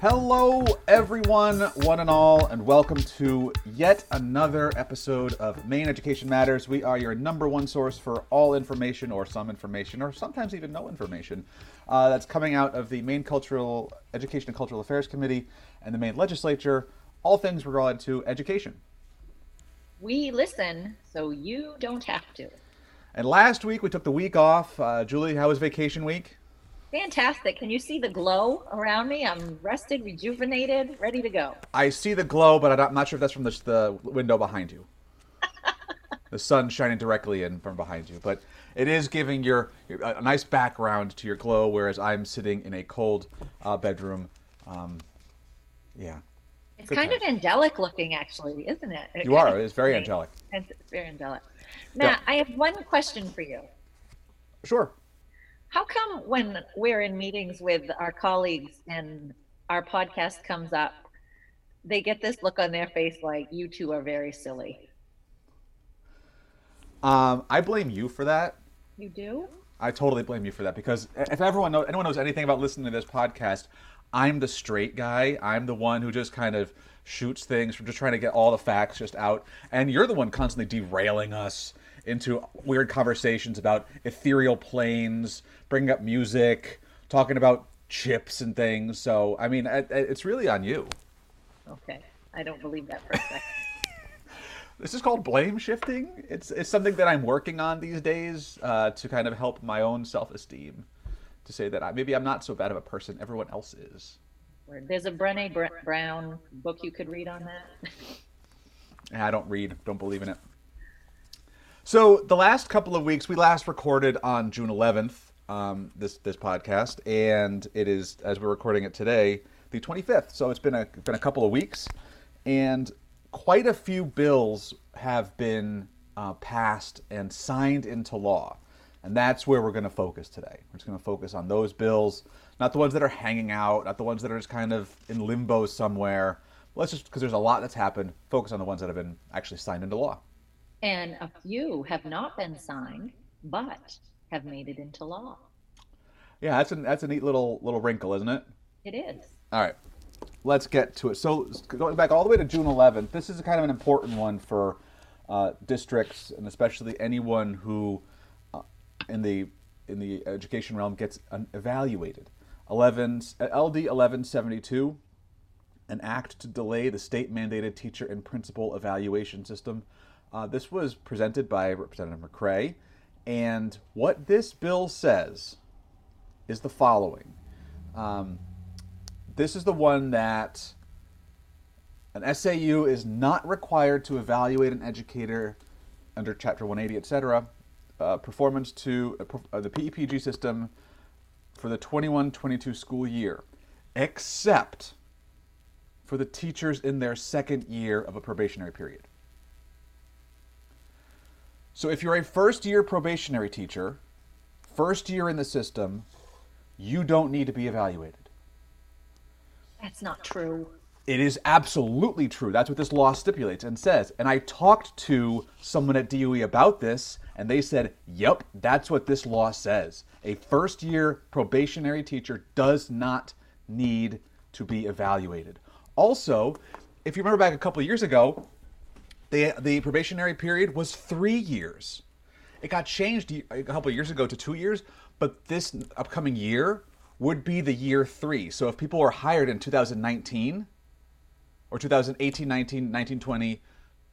Hello, everyone, one and all, and welcome to yet another episode of Maine Education Matters. We are your number one source for all information, or some information, or sometimes even no information, uh, that's coming out of the Maine Cultural Education and Cultural Affairs Committee and the Maine Legislature, all things related to education. We listen so you don't have to. And last week we took the week off. Uh, Julie, how was vacation week? Fantastic. Can you see the glow around me? I'm rested, rejuvenated, ready to go. I see the glow, but I'm not sure if that's from the, the window behind you. the sun shining directly in from behind you, but it is giving your, your a nice background to your glow, whereas I'm sitting in a cold uh, bedroom. Um, yeah. It's Good kind times. of angelic looking, actually, isn't it? It You are. It's very angelic. It's very angelic. Matt, I have one question for you. Sure. How come when we're in meetings with our colleagues and our podcast comes up, they get this look on their face like you two are very silly? Um, I blame you for that. You do? I totally blame you for that because if everyone knows, anyone knows anything about listening to this podcast, I'm the straight guy. I'm the one who just kind of shoots things from just trying to get all the facts just out, and you're the one constantly derailing us into weird conversations about ethereal planes, bringing up music, talking about chips and things. So I mean, it- it's really on you. Okay. I don't believe that for a second. This is called blame shifting. It's it's something that I'm working on these days uh, to kind of help my own self esteem. To say that I, maybe I'm not so bad of a person everyone else is. There's a Brené Brown book you could read on that. I don't read, don't believe in it. So the last couple of weeks, we last recorded on June 11th. Um, this this podcast, and it is as we're recording it today, the 25th. So it's been a been a couple of weeks, and quite a few bills have been uh, passed and signed into law, and that's where we're going to focus today. We're just going to focus on those bills, not the ones that are hanging out, not the ones that are just kind of in limbo somewhere. Let's just because there's a lot that's happened, focus on the ones that have been actually signed into law. And a few have not been signed, but have made it into law. Yeah, that's a that's a neat little little wrinkle, isn't it? It is. All right, let's get to it. So going back all the way to June 11th, this is kind of an important one for uh, districts and especially anyone who uh, in the in the education realm gets evaluated. 11 uh, LD 1172, an act to delay the state mandated teacher and principal evaluation system. Uh, this was presented by Representative McCrae, and what this bill says is the following. Um, this is the one that an SAU is not required to evaluate an educator under Chapter 180, etc. Uh, performance to uh, uh, the PEPG system for the 21-22 school year, except for the teachers in their second year of a probationary period. So if you're a first year probationary teacher, first year in the system, you don't need to be evaluated. That's not true. It is absolutely true. That's what this law stipulates and says. And I talked to someone at DOE about this, and they said, yep, that's what this law says. A first year probationary teacher does not need to be evaluated. Also, if you remember back a couple of years ago, the, the probationary period was three years. It got changed a couple years ago to two years, but this upcoming year would be the year three. So if people were hired in 2019 or 2018, 19, 19, 20,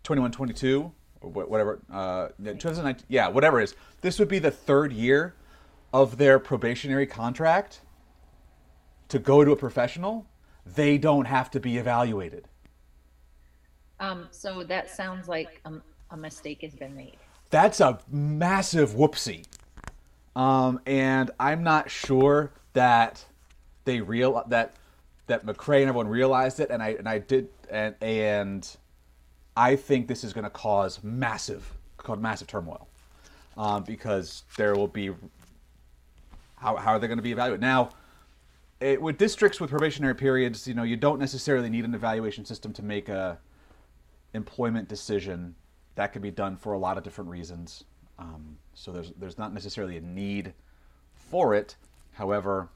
21, 22, or whatever, uh, 2019, yeah, whatever it is, this would be the third year of their probationary contract to go to a professional. They don't have to be evaluated. Um, so that sounds like a, a mistake has been made. That's a massive whoopsie. Um, and I'm not sure that they real that that McCrae and everyone realized it, and I and I did, and and I think this is going to cause massive, cause massive turmoil, um, because there will be how how are they going to be evaluated now? It, with districts with probationary periods, you know, you don't necessarily need an evaluation system to make a employment decision. That can be done for a lot of different reasons. Um, so there's there's not necessarily a need for it. However,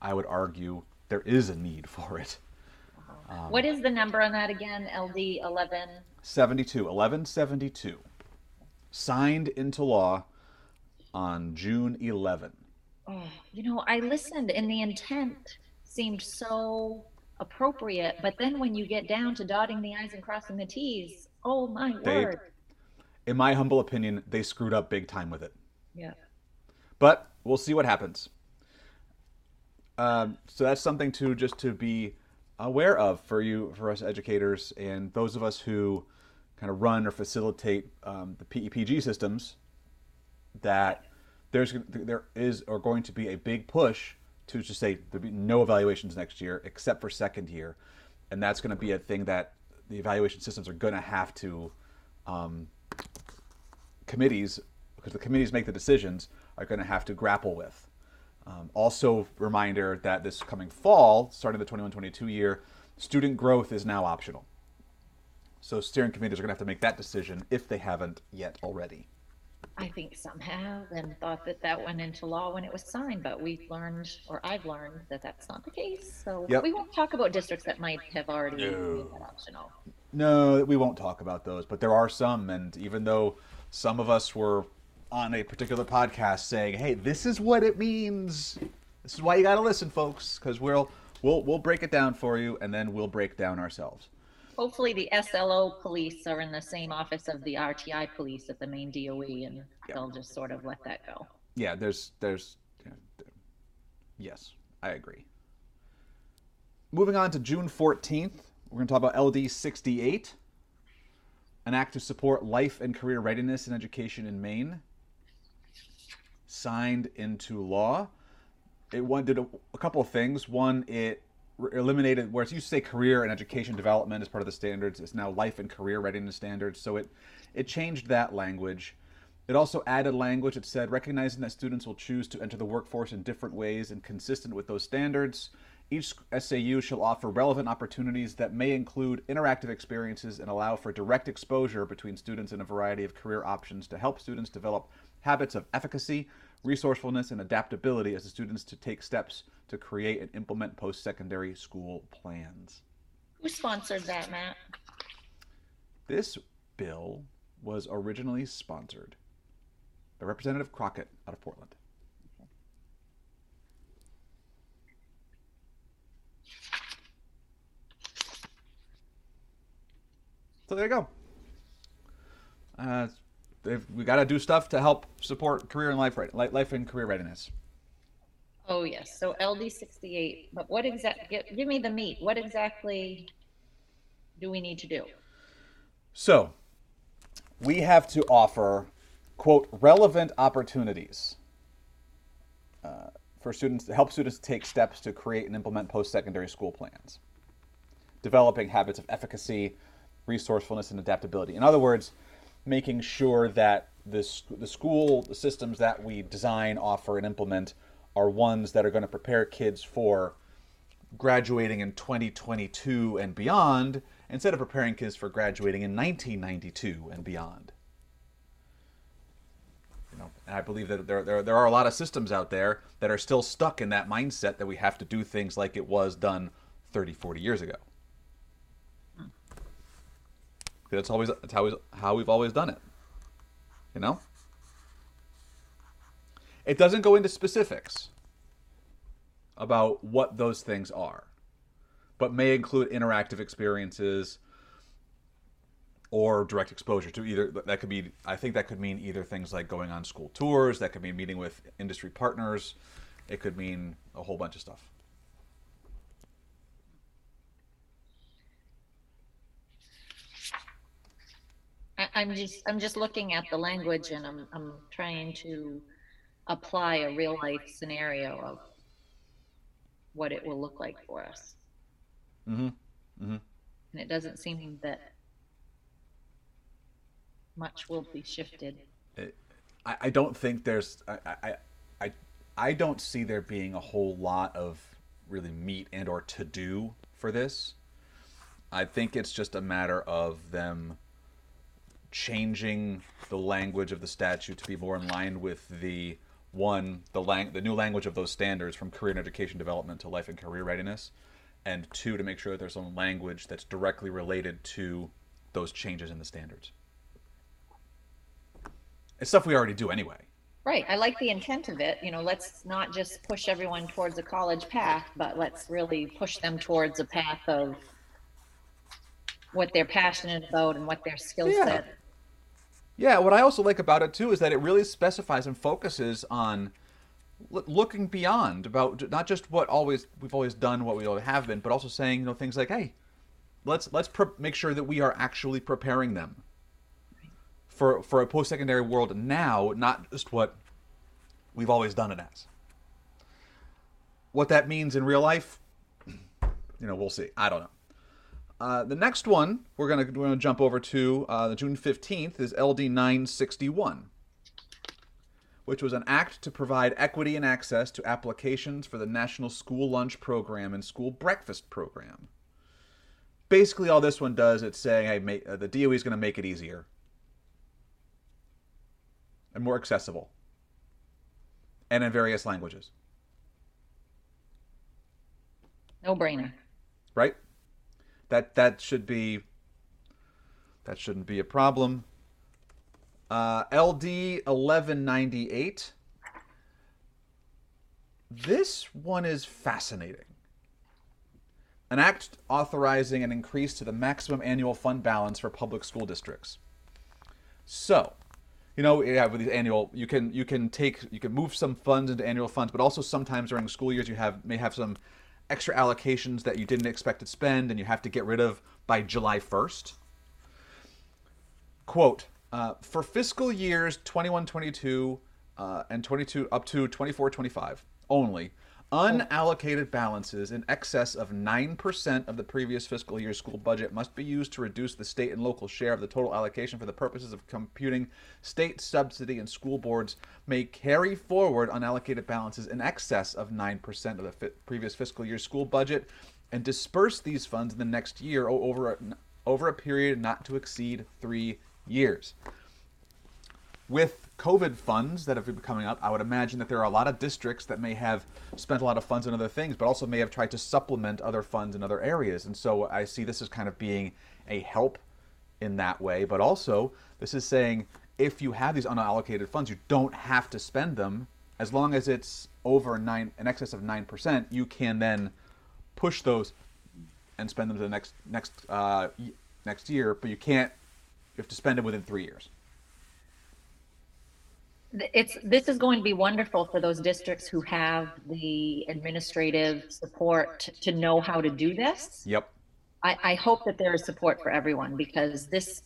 I would argue there is a need for it What is the number on that again? LD 11? 72, 1172. Signed into law on June 11. Oh, you know, I listened and the intent seemed so appropriate, but then when you get down to dotting the I's and crossing the T's, oh my They- word. In my humble opinion, they screwed up big time with it. Yeah. But we'll see what happens. Um, so that's something to just to be aware of for you, for us educators, and those of us who kind of run or facilitate um, the PEPG systems. That there's there is or going to be a big push to just say there'll be no evaluations next year except for second year, and that's going to be a thing that the evaluation systems are going to have to um, committees, because the committees make the decisions, are going to have to grapple with. Um, also, reminder that this coming fall, starting the 21-22 year, student growth is now optional. So steering committees are going to have to make that decision if they haven't yet already. I think some have and thought that that went into law when it was signed, but we've learned, or I've learned, that that's not the case. So Yep. we won't talk about districts that might have already No. made that optional. No, we won't talk about those, but there are some, and even though some of us were on a particular podcast saying, "Hey, this is what it means. This is why you got to listen, folks, because we'll we'll we'll break it down for you, and then we'll break down ourselves." Hopefully, the SLO police are in the same office of the RTI police at the Maine DOE, and they'll just sort of let that go. Yeah, there's there's yeah, yes, I agree. Moving on to June 14th, we're going to talk about LD 68, an act to support life and career readiness in education in Maine, signed into law. It one did a, a couple of things. One, it eliminated whereas you say career and education development as part of the standards. It's now life and career readiness standards. So it it changed that language. It also added language that said recognizing that students will choose to enter the workforce in different ways and consistent with those standards, each SAU shall offer relevant opportunities that may include interactive experiences and allow for direct exposure between students in a variety of career options to help students develop habits of efficacy, resourcefulness, and adaptability as the students to take steps to create and implement post-secondary school plans. Who sponsored that, Matt? This bill was originally sponsored by Representative Crockett out of Portland. So there you go. Uh, they've- we got to do stuff to help support career and life, right, life and career readiness. Oh, yes. So LD 68. But what exact? Give, give me the meat. What exactly do we need to do? So, we have to offer, quote, relevant opportunities uh, for students to help students take steps to create and implement post secondary school plans, developing habits of efficacy, resourcefulness, and adaptability. In other words, making sure that this, the school systems that we design, offer, and implement are ones that are going to prepare kids for graduating in 2022 and beyond instead of preparing kids for graduating in 1992 and beyond. You know, and I believe that there, there, there are a lot of systems out there that are still stuck in that mindset that we have to do things like it was done 30, 40 years ago. That's always that's how, we- how we've always done it. You know? It doesn't go into specifics about what those things are, but may include interactive experiences or direct exposure to either that could be I think that could mean either things like going on school tours, that could mean meeting with industry partners, it could mean a whole bunch of stuff. I'm just I'm just looking at the language and I'm I'm trying to apply a real life scenario of what it will look like for us. Mm-hmm. Mm-hmm. And it doesn't seem that much will be shifted. I, I don't think there's I, I I I don't see there being a whole lot of really meat and or to do for this. I think it's just a matter of them changing the language of the statute to be more in line with the one the lang- the new language of those standards from career and education development to life and career readiness and two, to make sure that there's some language that's directly related to those changes in the standards. It's stuff we already do anyway. Right. I like the intent of it. You know, let's not just push everyone towards a college path, but let's really push them towards a path of what they're passionate about and what their skill set. Yeah, what I also like about it too is that it really specifies and focuses on l- looking beyond about not just what always we've always done, what we always have been, but also saying you know things like, hey, let's let's pre- make sure that we are actually preparing them for for a post secondary world now, not just what we've always done it as. What that means in real life, you know, we'll see. I don't know. Uh, the next one we're gonna we're gonna jump over to uh, the June fifteenth is LD nine sixty one, which was an act to provide equity and access to applications for the National School Lunch Program and School Breakfast Program. Basically, all this one does it's saying, hey, ma- uh, the DOE is going to make it easier and more accessible, and in various languages. No brainer. right? That that should be that shouldn't be a problem. Uh, LD eleven ninety eight. This one is fascinating. An act authorizing an increase to the maximum annual fund balance for public school districts. So, you know, yeah, with these annual, you can you can take you can move some funds into annual funds, but also sometimes during school years you have may have some extra allocations that you didn't expect to spend and you have to get rid of by July 1st. Quote, uh, for fiscal years 21 22 uh, and 22 up to 24 25 only, unallocated balances in excess of 9% of the previous fiscal year's school budget must be used to reduce the state and local share of the total allocation for the purposes of computing state subsidy and school boards may carry forward unallocated balances in excess of 9% of the fi- previous fiscal year's school budget and disperse these funds in the next year over a, over a period not to exceed 3 years with COVID funds that have been coming up, I would imagine that there are a lot of districts that may have spent a lot of funds on other things, but also may have tried to supplement other funds in other areas. And so I see this as kind of being a help in that way. But also, this is saying if you have these unallocated funds, you don't have to spend them as long as it's over nine, in excess of nine percent. You can then push those and spend them to the next next uh, next year, but you can't. You have to spend them within three years. It's, this is going to be wonderful for those districts who have the administrative support to- know how to do this. Yep. I, I hope that there is support for everyone because this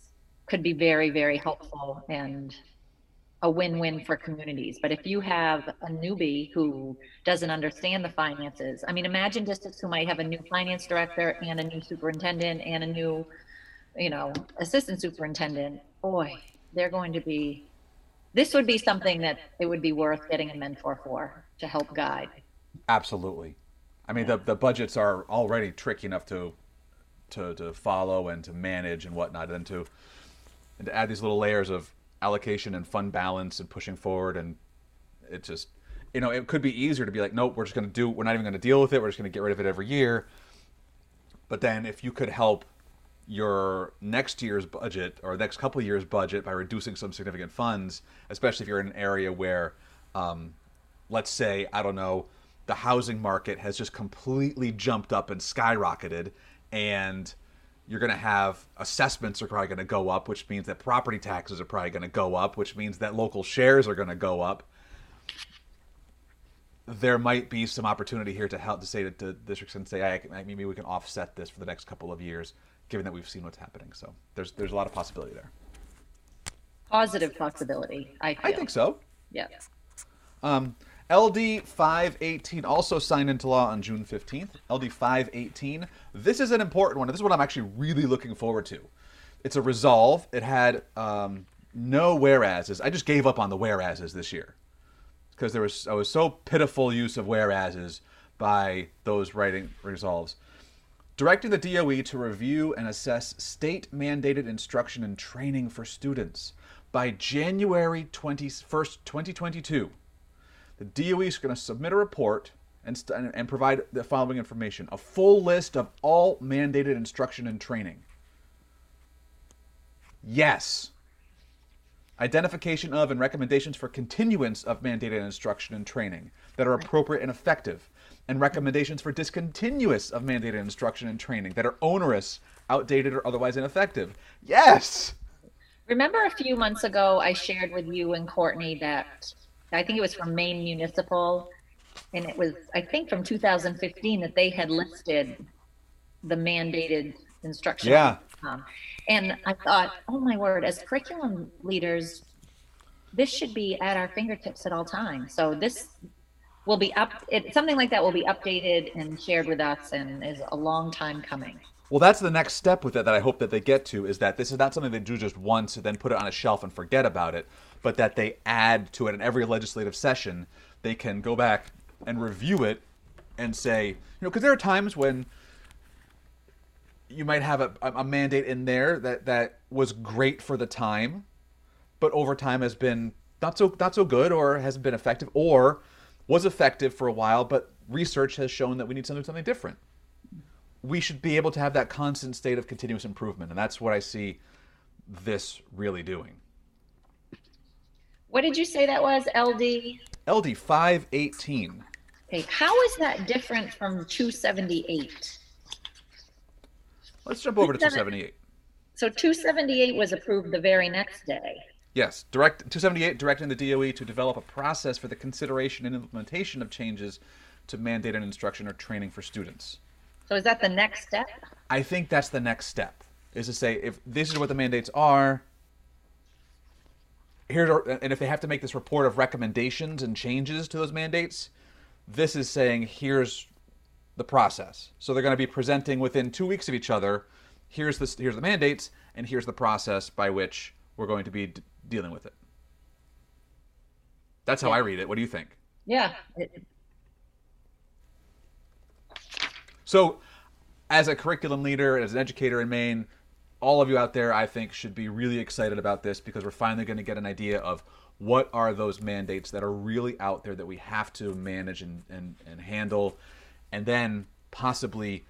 could be very, very helpful and a win-win for communities. But if you have a newbie who doesn't understand the finances, I mean, imagine districts who might have a new finance director and a new superintendent and a new, you know, assistant superintendent. Boy, they're going to be, this would be something that it would be worth getting a mentor for to help guide. Absolutely. I mean, the, the budgets are already tricky enough to, to to follow and to manage and whatnot, and to and to add these little layers of allocation and fund balance and pushing forward, and it just, you know, it could be easier to be like, nope, we're just going to do, we're not even going to deal with it, we're just going to get rid of it every year. But then, if you could help your next year's budget or next couple years' budget by reducing some significant funds, especially if you're in an area where, um, let's say, I don't know, the housing market has just completely jumped up and skyrocketed, and you're going to have assessments are probably going to go up, which means that property taxes are probably going to go up, which means that local shares are going to go up. There might be some opportunity here to help to say to districts and say, "Hey, maybe we can offset this for the next couple of years, given that we've seen what's happening. So there's there's a lot of possibility there. Positive possibility, I feel. I think so. Yeah. Um, LD 518 also signed into law on June 15th. LD 518. This is an important one. This is what I'm actually really looking forward to. It's a resolve. It had um, no whereases. I just gave up on the whereases this year because there was I was so pitiful use of whereases by those writing resolves. Directing the DOE to review and assess state mandated instruction and training for students by January 21st, 2022 the DOE is going to submit a report and, st- and provide the following information a full list of all mandated instruction and training. Yes. Identification of and recommendations for continuance of mandated instruction and training that are appropriate and effective, and recommendations for discontinuous of mandated instruction and training that are onerous, outdated, or otherwise ineffective. Yes. Remember a few months ago, I shared with you and Courtney that I think it was from Maine Municipal, and it was, I think, from 2015 that they had listed the mandated instruction. Yeah. Um, and I thought, oh my word, as curriculum leaders, this should be at our fingertips at all times. So this will be up, it, something like that will be updated and shared with us and is a long time coming. Well, that's the next step with it that I hope that they get to is that this is not something they do just once and then put it on a shelf and forget about it, but that they add to it in every legislative session. They can go back and review it and say, you know, because there are times when you might have a, a mandate in there that, that was great for the time, but over time has been not so not so good or hasn't been effective or was effective for a while, but research has shown that we need something something different we should be able to have that constant state of continuous improvement. And that's what I see this really doing. What did you say that was, LD? LD 518. Okay, how is that different from 278? Let's jump over to 278. So 278 was approved the very next day. Yes, direct 278 directing the DOE to develop a process for the consideration and implementation of changes to mandated instruction or training for students. So is that the next step? I think that's the next step. Is to say if this is what the mandates are, here and if they have to make this report of recommendations and changes to those mandates, this is saying here's the process. So they're going to be presenting within two weeks of each other. Here's the here's the mandates, and here's the process by which we're going to be d- dealing with it. That's how yeah. I read it. What do you think? Yeah, So, as a curriculum leader, as an educator in Maine, all of you out there, I think, should be really excited about this because we're finally going to get an idea of what are those mandates that are really out there that we have to manage and, and, and handle. And then possibly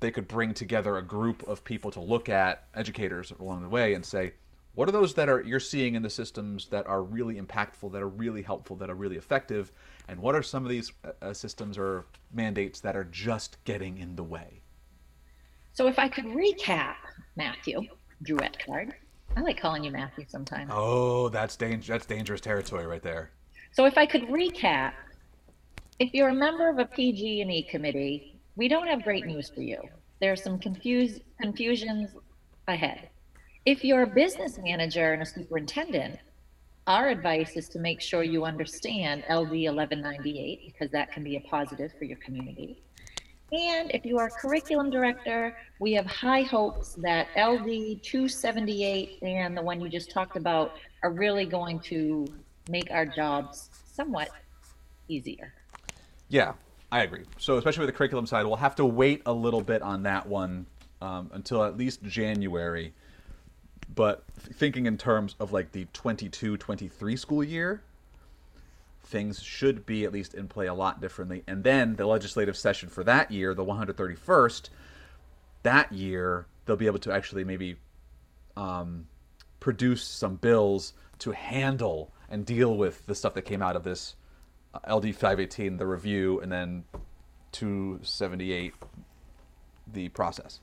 they could bring together a group of people to look at, educators along the way, and say, what are those that are you're seeing in the systems that are really impactful, that are really helpful, that are really effective, and what are some of these uh, uh, systems or mandates that are just getting in the way? So, if I could recap, Matthew, Druette card. I like calling you Matthew sometimes. Oh, that's dangerous. That's dangerous territory right there. So, if I could recap, if you're a member of a PG&E committee, we don't have great news for you. There's some confuse, confusions ahead. If you're a business manager and a superintendent, our advice is to make sure you understand LD 1198 because that can be a positive for your community. And if you are a curriculum director, we have high hopes that LD 278 and the one you just talked about are really going to make our jobs somewhat easier. Yeah, I agree. So, especially with the curriculum side, we'll have to wait a little bit on that one um, until at least January but thinking in terms of like the 22 23 school year, things should be at least in play a lot differently. And then the legislative session for that year, the 131st, that year, they'll be able to actually maybe um, produce some bills to handle and deal with the stuff that came out of this uh, LD 518, the review, and then 278, the process.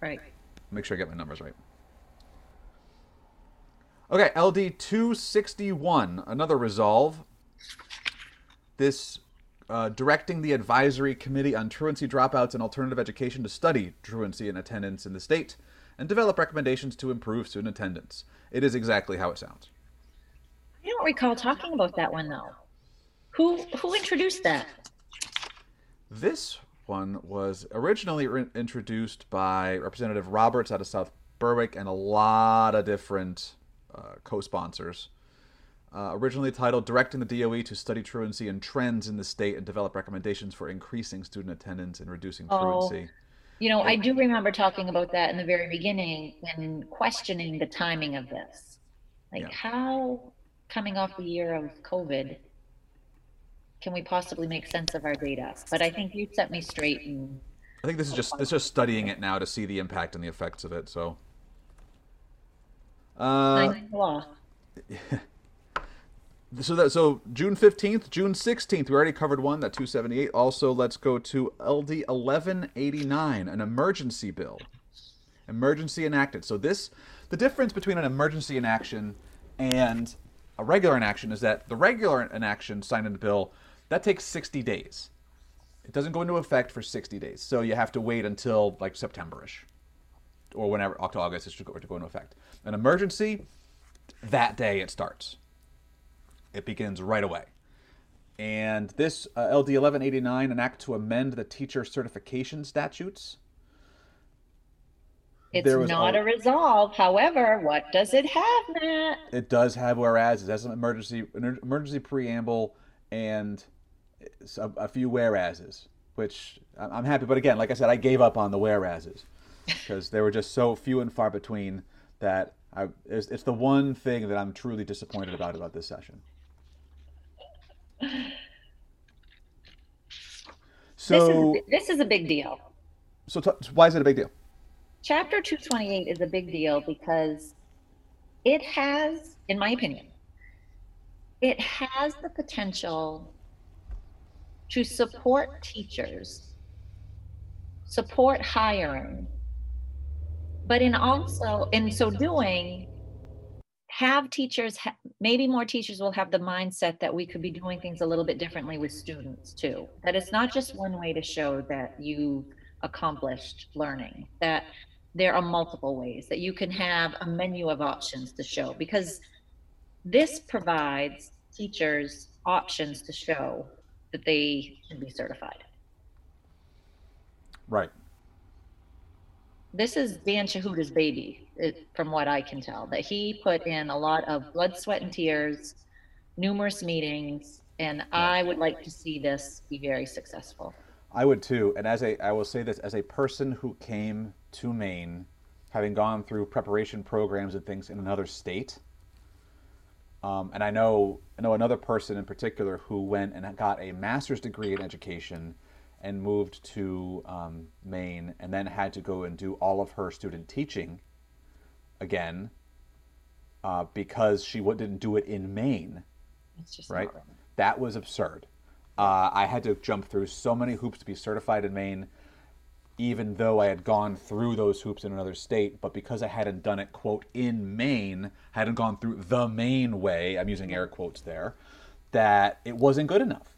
Right. Make sure I get my numbers right. Okay, LD 261, another resolve. This uh, directing the advisory committee on truancy dropouts and alternative education to study truancy and attendance in the state and develop recommendations to improve student attendance. It is exactly how it sounds. I don't recall talking about that one though. Who who introduced that? This one was originally re- introduced by Representative Roberts out of South Berwick and a lot of different co-sponsors. Uh, originally titled Directing the DOE to Study Truancy and Trends in the State and Develop Recommendations for Increasing Student Attendance and Reducing oh, Truancy. You know, I do remember talking about that in the very beginning when questioning the timing of this. Like, yeah. how coming off the year of COVID can we possibly make sense of our data? But I think you set me straight and I think this is just this is just studying it now to see the impact and the effects of it. So, uh, the so that so June fifteenth, June sixteenth, we already covered one that two seventy eight. Also, let's go to LD eleven eighty nine, an emergency bill, emergency enacted. So this the difference between an emergency inaction and a regular inaction is that the regular inaction signed into bill that takes sixty days. It doesn't go into effect for sixty days, so you have to wait until like Septemberish or whenever October August is to go, to go into effect. An emergency that day it starts. It begins right away. And this uh, LD 1189, an act to amend the teacher certification statutes. It's not a- a resolve. However, what does it have, Matt? It does have whereas, it has an emergency an emergency preamble and a, a few whereases, which I'm I'm happy. But again, like I said, I gave up on the whereases because they were just so few and far between that I, it's, it's the one thing that I'm truly disappointed about about this session. this, is So, this is a big deal. so t- why is it a big deal? Chapter 228 is a big deal because it has, in my opinion, it has the potential to support teachers, support hiring, but in also, in so doing, have teachers, ha- maybe more teachers will have the mindset that we could be doing things a little bit differently with students too. That it's not just one way to show that you've accomplished learning, that there are multiple ways, that you can have a menu of options to show because this provides teachers options to show that they should be certified. Right. This is Dan Chuhta's baby, it, from what I can tell, that he put in a lot of blood, sweat, and tears, numerous meetings, and I would like to see this be very successful. I would too. And as a, I will say this, as a person who came to Maine, having gone through preparation programs and things in another state, um, and I know, I know another person in particular who went and got a master's degree in education and moved to um, Maine and then had to go and do all of her student teaching again uh, because she w- didn't do it in Maine It's just right? right. That was absurd. Uh, I had to jump through so many hoops to be certified in Maine, even though I had gone through those hoops in another state. But because I hadn't done it, quote, in Maine, hadn't gone through the Maine way, I'm using air quotes there, that it wasn't good enough.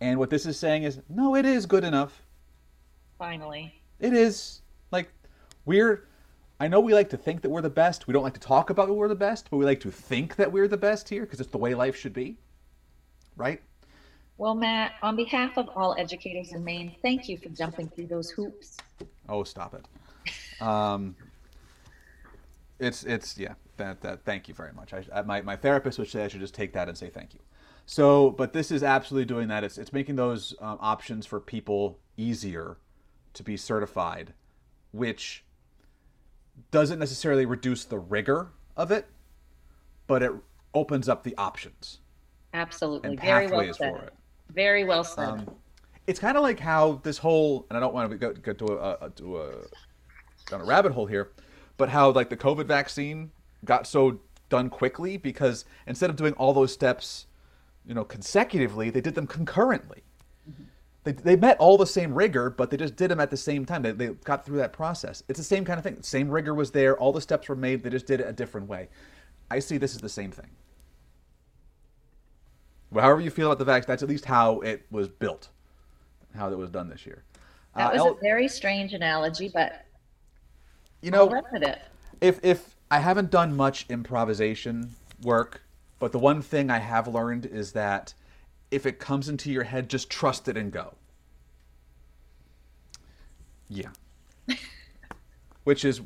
And what this is saying is, no, it is good enough. Finally. It is. Like, we're. I know we like to think that we're the best. We don't like to talk about we're the best, but we like to think that we're the best here because it's the way life should be. Right? Well, Matt, on behalf of all educators in Maine, thank you for jumping through those hoops. Oh, stop it. Um, it's it's yeah. That that. Thank you very much. I, I, my my therapist would say I should just take that and say thank you. So, but this is absolutely doing that. It's it's making those um, options for people easier to be certified, which doesn't necessarily reduce the rigor of it, but it opens up the options Absolutely. Very well said. for it. Very well said. Um, it's kind of like how this whole, and I don't want to go, go to a, a, to a down a rabbit hole here, but how like the COVID vaccine got so done quickly because instead of doing all those steps, you know, consecutively, they did them concurrently. They, they met all the same rigor, but they just did them at the same time. They, they got through that process. It's the same kind of thing. Same rigor was there. All the steps were made. They just did it a different way. I see this as the same thing. Well, however you feel about the vaccine, that's at least how it was built, how it was done this year. that Uh, was El- a very strange analogy, but you know, run with it. if if I haven't done much improvisation work, but the one thing I have learned is that if it comes into your head, just trust it and go. Yeah. Which is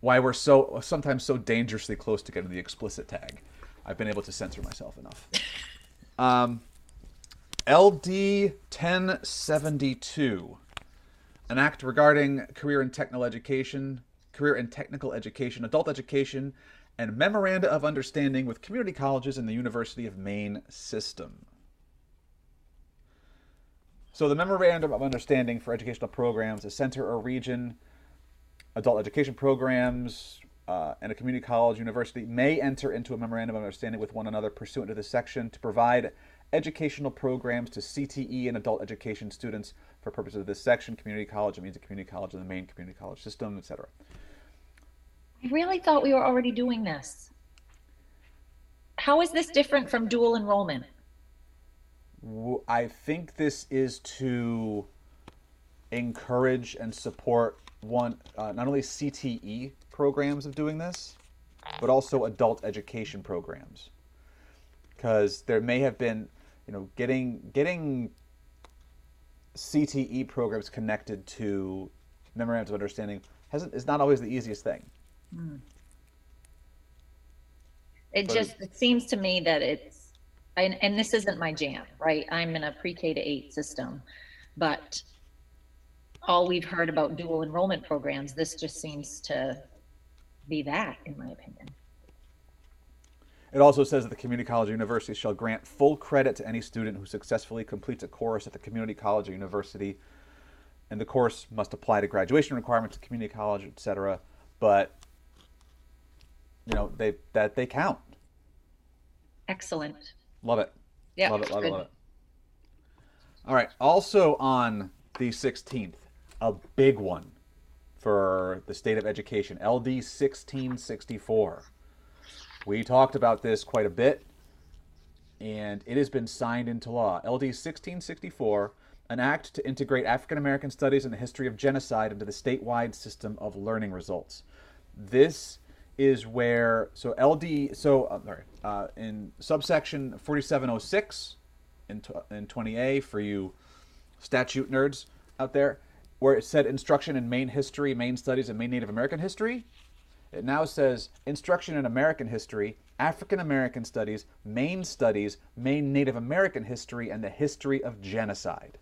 why we're so sometimes so dangerously close to getting the explicit tag. I've been able to censor myself enough. Um, LD 1072, an act regarding career and technical education, career and technical education, adult education, and memoranda of understanding with community colleges and the University of Maine system. So the memorandum of understanding for educational programs, a center or region, adult education programs, uh, and a community college, university may enter into a memorandum of understanding with one another pursuant to this section to provide educational programs to CTE and adult education students for purposes of this section. Community college, it means a community college in the Maine community college system, etc. I really thought we were already doing this. How is this different from dual enrollment? I think this is to encourage and support one uh, not only CTE programs of doing this, but also adult education programs, because there may have been, you know, getting getting CTE programs connected to memorandums of understanding hasn't is not always the easiest thing. Mm. It but just it seems to me that it's and, and this isn't my jam, right? I'm in a pre-K to eight system, but all we've heard about dual enrollment programs, this just seems to be that, in my opinion. It also says that the community college or university shall grant full credit to any student who successfully completes a course at the community college or university, and the course must apply to graduation requirements at community college, etc. But you know they that they count. Excellent. Love it. Yeah. Love it. Love it. Love it. All right. Also on the 16th, a big one for the state of education, LD 1664. We talked about this quite a bit, and it has been signed into law. LD 1664, an act to integrate African American studies and the history of genocide into the statewide system of learning results. This is where so LD so uh, sorry uh, in subsection 4706 in, in 20A for you statute nerds out there where it said instruction in Maine history, Maine studies, and Maine Native American history. It now says instruction in American history, African American studies, Maine studies, Maine Native American history, and the history of genocide.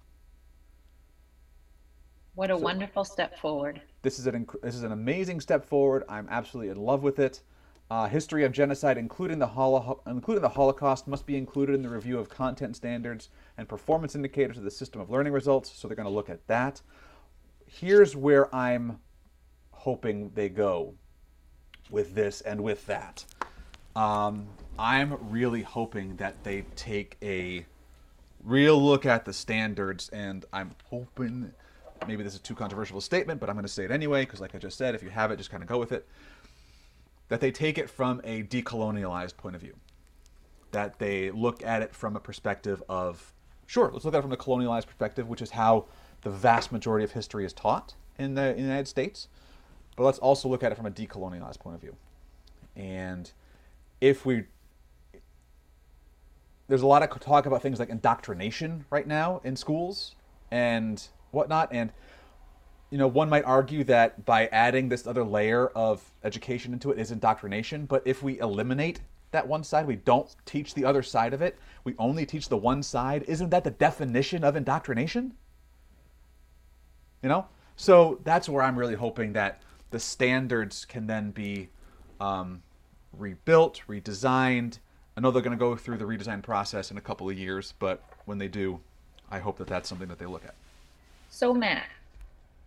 What a so, wonderful step forward. This is an this is an amazing step forward. I'm absolutely in love with it. Uh, history of genocide, including the, holo- including the Holocaust, must be included in the review of content standards and performance indicators of the system of learning results. So they're going to look at that here's where I'm hoping they go with this and with that. Um, I'm really hoping that they take a real look at the standards, and I'm hoping maybe this is too controversial a statement, but I'm going to say it anyway because, like I just said, if you have it, just kind of go with it. That they take it from a decolonialized point of view. That they look at it from a perspective of, sure, let's look at it from a colonialized perspective, which is how the vast majority of history is taught in the, in the United States. But let's also look at it from a decolonialized point of view. And if we there's a lot of talk about things like indoctrination right now in schools and whatnot. And, you know, one might argue that by adding this other layer of education into it is indoctrination. But if we eliminate that one side, we don't teach the other side of it, we only teach the one side, isn't that the definition of indoctrination? You know, so that's where I'm really hoping that the standards can then be um, rebuilt, redesigned. I know they're going to go through the redesign process in a couple of years, but when they do, I hope that that's something that they look at. So, Matt,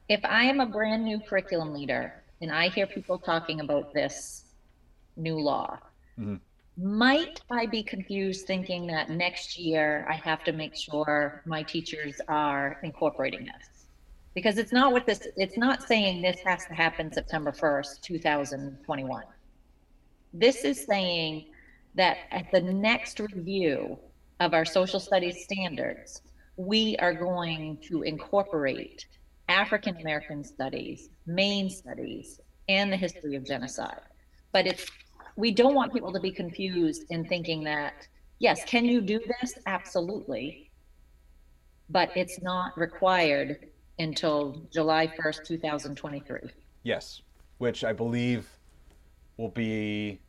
if I am a brand new curriculum leader and I hear people talking about this new law, mm-hmm. might I be confused thinking that next year I have to make sure my teachers are incorporating this? because it's not what this it's not saying this has to happen september 1st 2021 this is saying that at the next review of our social studies standards we are going to incorporate african american studies maine studies and the history of genocide. But it's we don't want people to be confused in thinking that yes can you do this? Absolutely. But it's not required until July 1st, 2023. Yes, which I believe will be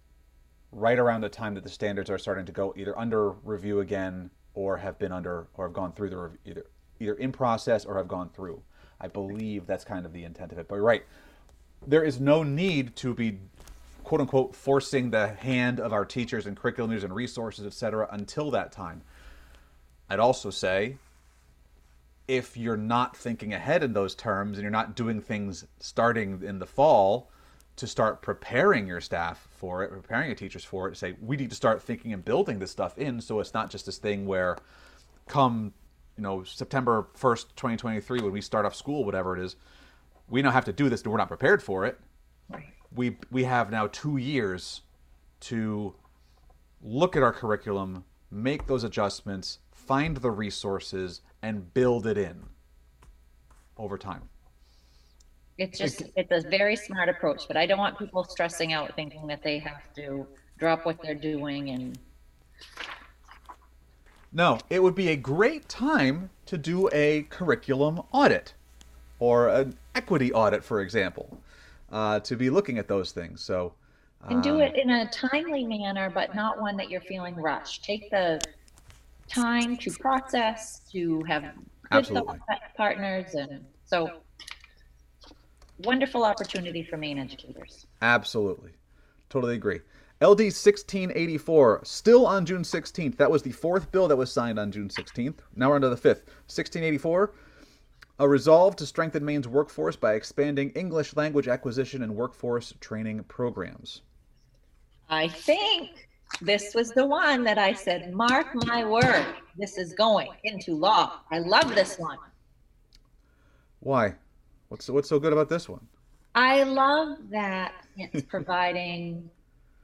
right around the time that the standards are starting to go either under review again or have been under or have gone through the either either in process or have gone through. I believe that's kind of the intent of it. But right, there is no need to be quote unquote forcing the hand of our teachers and curriculum and resources, etc., until that time. I'd also say if you're not thinking ahead in those terms and you're not doing things starting in the fall to start preparing your staff for it, preparing your teachers for it, say we need to start thinking and building this stuff in so it's not just this thing where come you know September 1st, 2023 when we start off school whatever it is, we now have to do this and we're not prepared for it. Right. We we have now 2 years to look at our curriculum, make those adjustments, find the resources and build it in over time. It's just, it's a very smart approach, but I don't want people stressing out thinking that they have to drop what they're doing and, No, it would be a great time to do a curriculum audit or an equity audit, for example, uh, to be looking at those things. So, and do um, it in a timely manner, but not one that you're feeling rushed. Take the time to process, to have good partners, and so wonderful opportunity for Maine educators. Absolutely. Totally agree. LD 1684, still on June 16th. That was the fourth bill that was signed on June 16th. Now we're on to the fifth. 1684, a resolve to strengthen Maine's workforce by expanding English language acquisition and workforce training programs. I think this was the one that I said, mark my word, this is going into law. I love this one. Why? What's what's so good about this one? I love that it's providing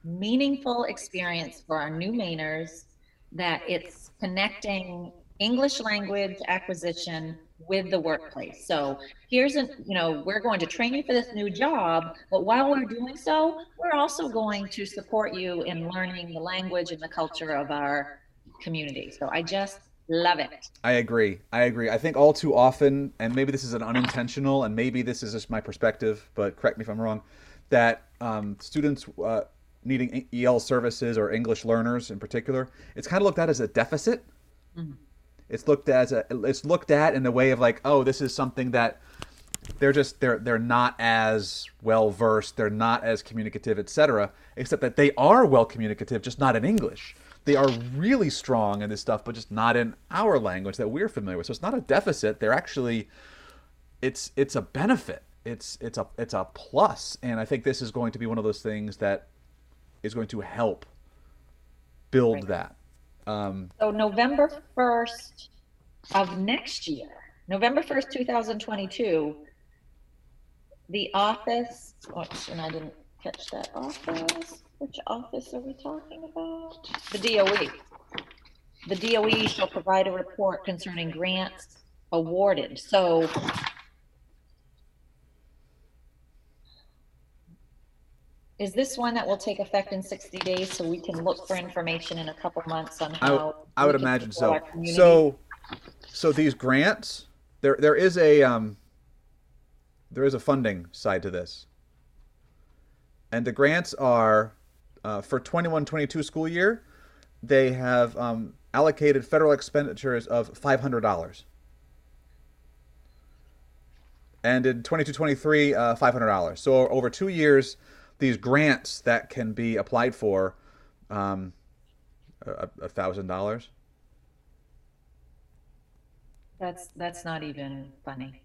meaningful experience for our new Mainers, that it's connecting English language acquisition with the workplace. So here's a, you know, we're going to train you for this new job, but while we're doing so, we're also going to support you in learning the language and the culture of our community. So I just love it. I agree. I agree. I think all too often, and maybe this is an unintentional, and maybe this is just my perspective, but correct me if I'm wrong, that um, students uh, needing EL services or English learners in particular, it's kind of looked at as a deficit. Mhm. It's looked at as a, it's looked at in the way of like, oh, this is something that they're just they're they're not as well versed, they're not as communicative, etc. Except that they are well communicative, just not in English. They are really strong in this stuff, but just not in our language that we're familiar with. So it's not a deficit. They're actually it's it's a benefit. It's it's a it's a plus, and I think this is going to be one of those things that is going to help build Right. that. Um, So November 1st of next year, November 1st, 2022, the office, oops, and I didn't catch that office. Which office are we talking about? The DOE. The DOE shall provide a report concerning grants awarded. So is this one that will take effect in 60 days so we can look for information in a couple months on how? I would imagine so. So, so these grants, there there is a um, there is a funding side to this, and the grants are uh, for 21-22 school year. They have um, allocated federal expenditures of five hundred dollars, and in 22-23, uh, five hundred dollars. So over two years, these grants that can be applied for, um, thousand dollars. That's, that's not even funny.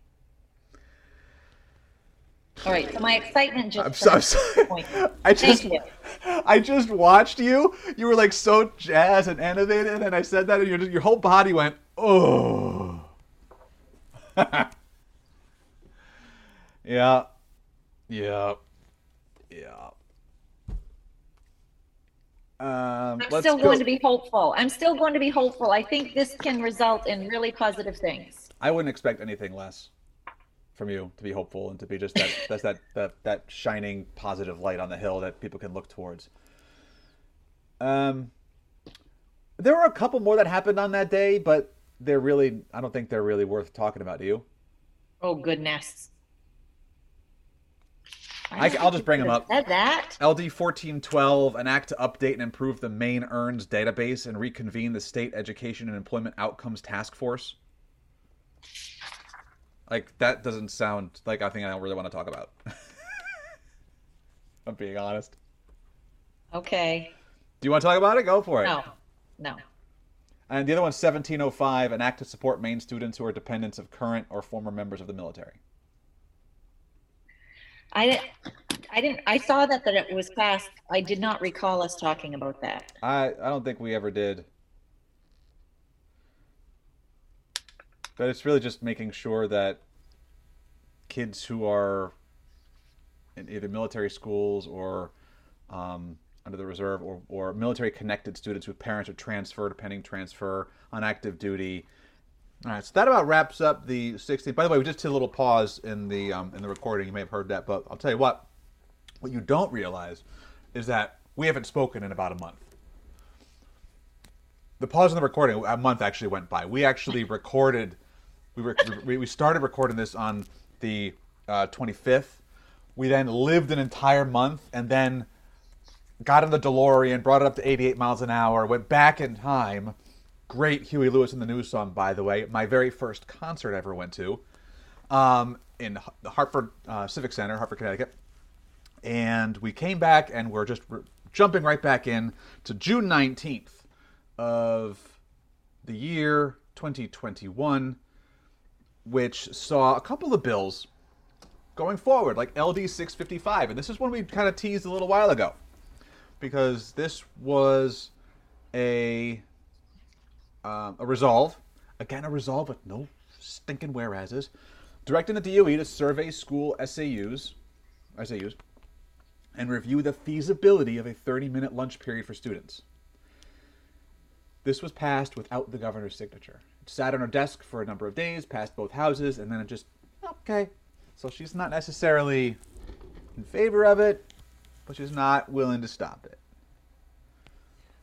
All right, so my excitement just. I'm so, I'm sorry. I just Thank you. I just watched you. You were like so jazzed and animated, and I said that, and your your whole body went oh. yeah, yeah, yeah. Um, I'm still go. going to be hopeful. I'm still going to be hopeful. I think this can result in really positive things. I wouldn't expect anything less from you to be hopeful and to be just that that's that, that that shining positive light on the hill that people can look towards. Um, there were a couple more that happened on that day, but they're really I don't think they're really worth talking about. Do you? Oh, goodness. I, will just bring them up. Said that. LD fourteen twelve, an act to update and improve the Maine Earns database and reconvene the State Education and Employment Outcomes Task Force. Like that doesn't sound like I think I don't really want to talk about. I'm being honest. Okay. Do you want to talk about it? Go for it. No, no. And the other one's 1705, an act to support Maine students who are dependents of current or former members of the military. I, I didn't, I saw that, that it was passed. I did not recall us talking about that. I, I don't think we ever did. But it's really just making sure that kids who are in either military schools or um, under the reserve or, or military connected students with parents are transferred, pending transfer, on active duty. All right, so that about wraps up the 16th. By the way, we just did a little pause in the um, in the recording. You may have heard that, but I'll tell you what. What you don't realize is that we haven't spoken in about a month. The pause in the recording, a month actually went by. We actually recorded. We were we, started recording this on the uh, 25th. We then lived an entire month and then got in the DeLorean, brought it up to 88 miles an hour, went back in time. Great Huey Lewis and the News song, by the way. My very first concert I ever went to um, in the Hartford uh, Civic Center, Hartford, Connecticut. And we came back and we're just re- jumping right back in to June 19th of the year 2021, which saw a couple of bills going forward, like LD 655. And this is one we kind of teased a little while ago because this was a um, a resolve, again a resolve with no stinking whereases, directing the DOE to survey school SAUs, SAUs, and review the feasibility of a 30-minute lunch period for students. This was passed without the governor's signature. Sat on her desk for a number of days, passed both houses, and then it just okay. So she's not necessarily in favor of it, but she's not willing to stop it.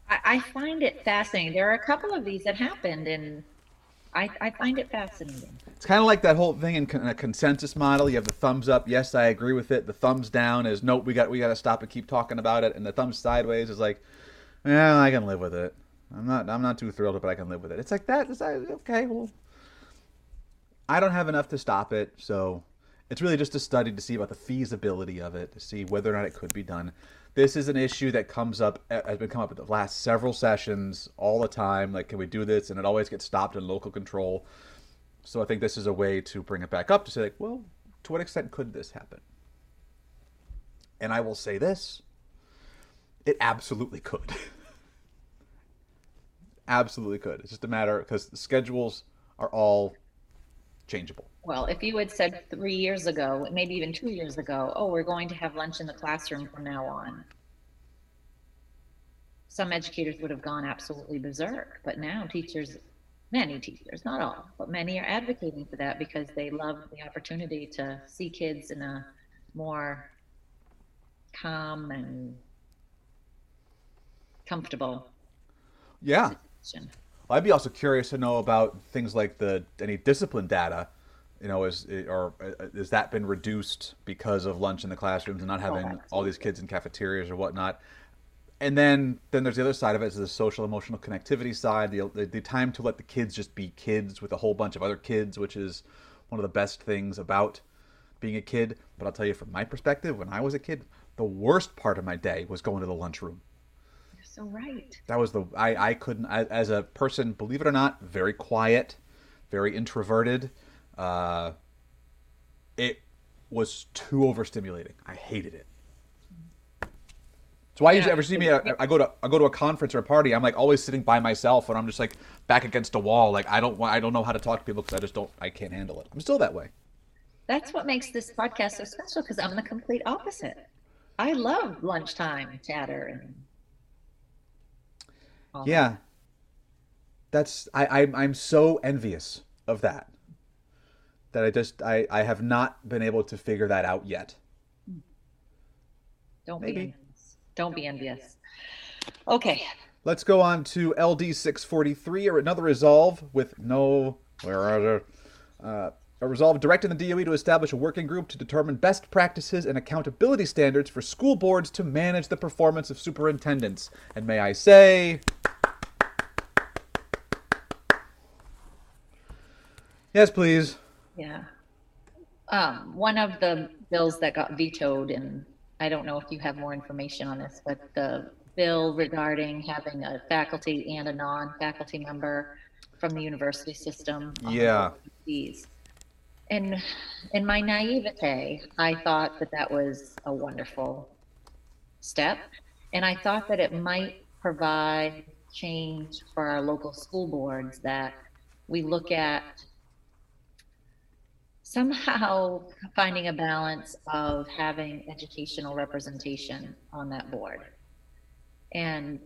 I, I find it fascinating. There are a couple of these that happened, and I, I find it fascinating. It's kind of like that whole thing in, con- in a consensus model. You have the thumbs up, yes, I agree with it. The thumbs down is nope, we got we got to stop and keep talking about it. And the thumbs sideways is like, yeah, I can live with it. I'm not I'm not too thrilled, but I can live with it. It's like that. It's like, okay, well, I don't have enough to stop it, so it's really just a study to see about the feasibility of it, to see whether or not it could be done. This is an issue that comes up, uh, has been come up at the last several sessions all the time. Like, can we do this? And it always gets stopped in local control. So I think this is a way to bring it back up to say, like, well, to what extent could this happen? And I will say this it absolutely could. absolutely could. It's just a matter because the schedules are all changeable. Well, if you had said three years ago, maybe even two years ago, oh, we're going to have lunch in the classroom from now on, some educators would have gone absolutely berserk. But now teachers, many teachers, not all, but many are advocating for that because they love the opportunity to see kids in a more calm and comfortable Yeah. Situation. Well, I'd be also curious to know about things like the any discipline data. You know, is or uh, has that been reduced because of lunch in the classrooms and not having all these kids in cafeterias or whatnot? And then then there's the other side of it is the social emotional connectivity side, the, the the time to let the kids just be kids with a whole bunch of other kids, which is one of the best things about being a kid. But I'll tell you from my perspective, when I was a kid, the worst part of my day was going to the lunchroom. So right. That was the I I couldn't I, as a person, believe it or not, very quiet, very introverted. Uh, it was too overstimulating. I hated it. So why you ever see me? I, I go to I go to a conference or a party. I'm like always sitting by myself, and I'm just like back against a wall. Like I don't want I don't know how to talk to people because I just don't I can't handle it. I'm still that way. That's what makes this podcast so special because I'm the complete opposite. I love lunchtime chatter and all that. Yeah. That's I, I I'm so envious of that. That I just I, I have not been able to figure that out yet. Don't Maybe. be envious. Don't be envious. Okay. Let's go on to LD six forty three or another resolve with no where are there? Uh, a resolve directing the DOE to establish a working group to determine best practices and accountability standards for school boards to manage the performance of superintendents. And may I say, yes, please. Yeah. Um, one of the bills that got vetoed, and I don't know if you have more information on this, but the bill regarding having a faculty and a non-faculty member from the university system. Yeah. trustees. And in my naivete, I thought that that was a wonderful step. And I thought that it might provide change for our local school boards that we look at somehow finding a balance of having educational representation on that board. And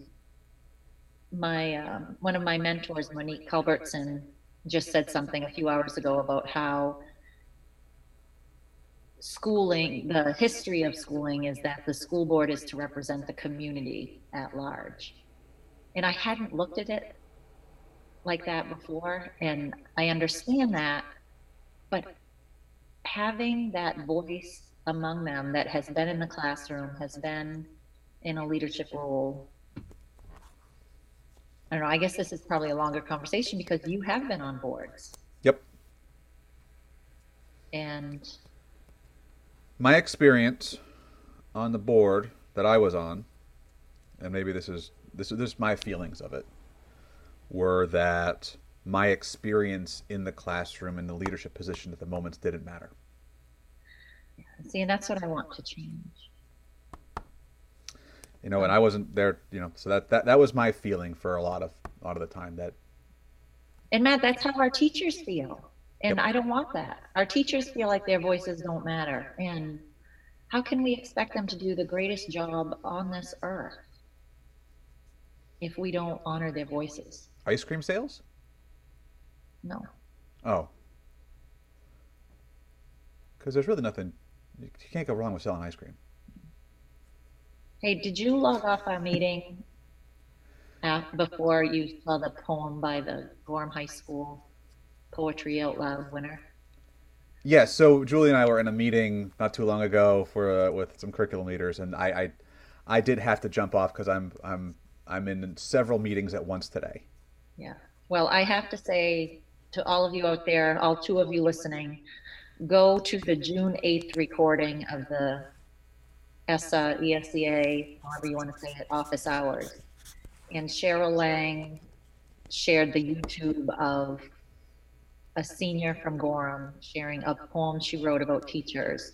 my um, one of my mentors, Monique Culbertson, just said something a few hours ago about how schooling, the history of schooling is that the school board is to represent the community at large. And I hadn't looked at it like that before, and I understand that, but having that voice among them that has been in the classroom, has been in a leadership role. I don't know, I guess this is probably a longer conversation because you have been on boards Yep. and My experience on the board that I was on, and maybe this is this is this is my feelings of it, were that my experience in the classroom and the leadership position at the moments didn't matter. see, and that's what I want to change. You know, and I wasn't there. You know, so that that, that was my feeling for a lot of a lot of the time. That And Matt, that's how our teachers feel. And Yep. I don't want that. Our teachers feel like their voices don't matter. And how can we expect them to do the greatest job on this earth if we don't honor their voices? ice cream sales. No. Oh, because there's really nothing. You can't go wrong with selling ice cream. Hey, did you log off our meeting uh, before you saw the poem by the Gorham High School Poetry Out Loud winner? Yes, so Julie and I were in a meeting not too long ago for uh, with some curriculum leaders, and I, I, I did have to jump off because I'm I'm I'm in several meetings at once today. Yeah. Well, I have to say to all of you out there, all two of you listening, go to the June 8th recording of the ESSA, ESEA, however you want to say it, office hours. And Cheryl Lang shared the YouTube of a senior from Gorham sharing a poem she wrote about teachers.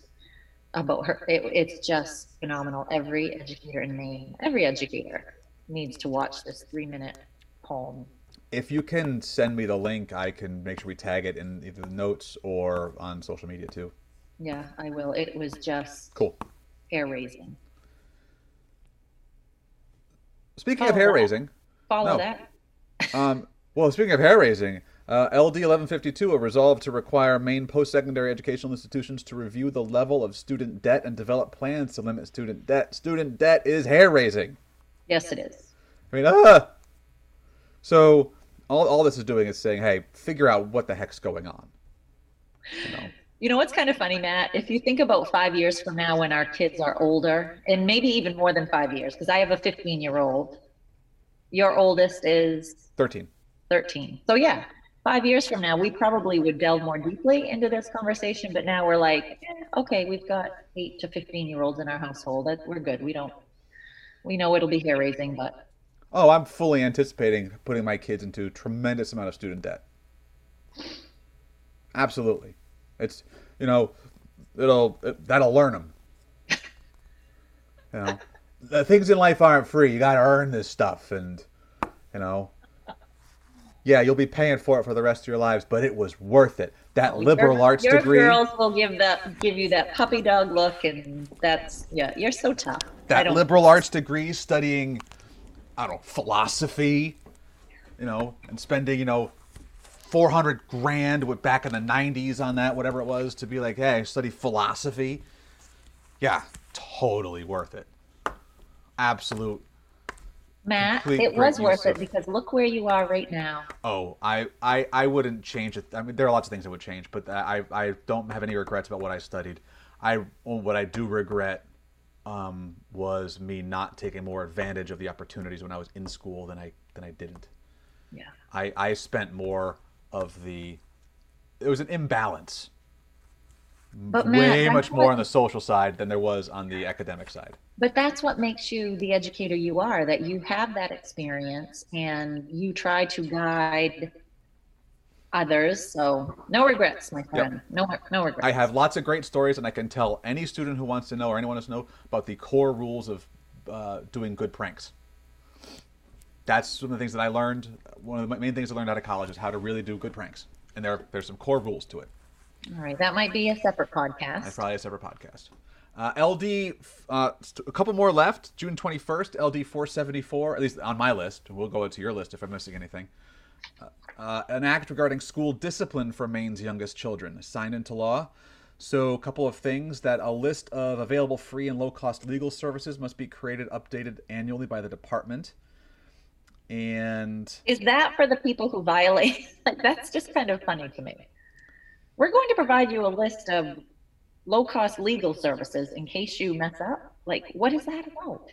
About her, it, it's just phenomenal. Every educator in Maine, every educator needs to watch this three minute poem. If you can send me the link, I can make sure we tag it in either the notes or on social media too. Yeah, I will. It was just Cool. hair raising. Speaking of Oh, hair wow. raising, Follow No. that. um, well, speaking of hair raising, uh, LD 1152, a resolve to require Maine post-secondary educational institutions to review the level of student debt and develop plans to limit student debt. Student debt is hair raising. Yes, it is. I mean, ah. So all, all this is doing is saying, hey, figure out what the heck's going on. You know, You know what's kind of funny, Matt? If you think about five years from now when our kids are older, and maybe even more than five years, because I have a 15 year old, your oldest is 13. 13. So, yeah, five years from now, we probably would delve more deeply into this conversation. But now we're like, eh, okay, we've got eight to 15 year olds in our household. We're good. We don't, we know it'll be hair raising, but Oh, I'm fully anticipating putting my kids into tremendous amount of student debt. Absolutely, it's you know, it'll it, that'll learn them. You know, the things in life aren't free. You got to earn this stuff, and you know, yeah, you'll be paying for it for the rest of your lives, but it was worth it. That liberal your, arts your degree, girls will give that give you that puppy dog look, and that's yeah, you're so tough. That liberal arts degree, studying, I don't know, philosophy, you know, and spending, you know, 400 grand with back in the 90s on that, whatever it was, to be like, hey, study philosophy. Yeah, totally worth it. Absolute. Matt, complete it was worth use it of- because look where you are right now. Oh, I, I, I wouldn't change it. I mean, there are lots of things I would change, but I, I don't have any regrets about what I studied. I, what I do regret um, was me not taking more advantage of the opportunities when I was in school than I than I didn't. Yeah. I, I spent more of the. It was an imbalance. But Matt, way much more what- on the social side than there was on the academic side. But that's what makes you the educator you are, that you have that experience and you try to guide others. So no regrets, my friend. No, no regrets. I have lots of great stories, and I can tell any student who wants to know or anyone wants to know about the core rules of uh, doing good pranks. That's one of the things that I learned. One of the main things I learned out of college is how to really do good pranks, and there there's some core rules to it. All right, that might be a separate That's podcast. probably a separate podcast. Uh, LD, uh, a couple more left. June 21st, LD 474, at least on my list. We'll go into your list if I'm missing anything. Uh, uh, an act regarding school discipline for Maine's youngest children, signed into law. So, a couple of things that a list of available free and low cost legal services must be created, updated annually by the department. And Is that for the people who violate? Like, that's just kind of funny to me. We're going to provide you a list of low-cost legal services in case you mess up. Like, what is that about?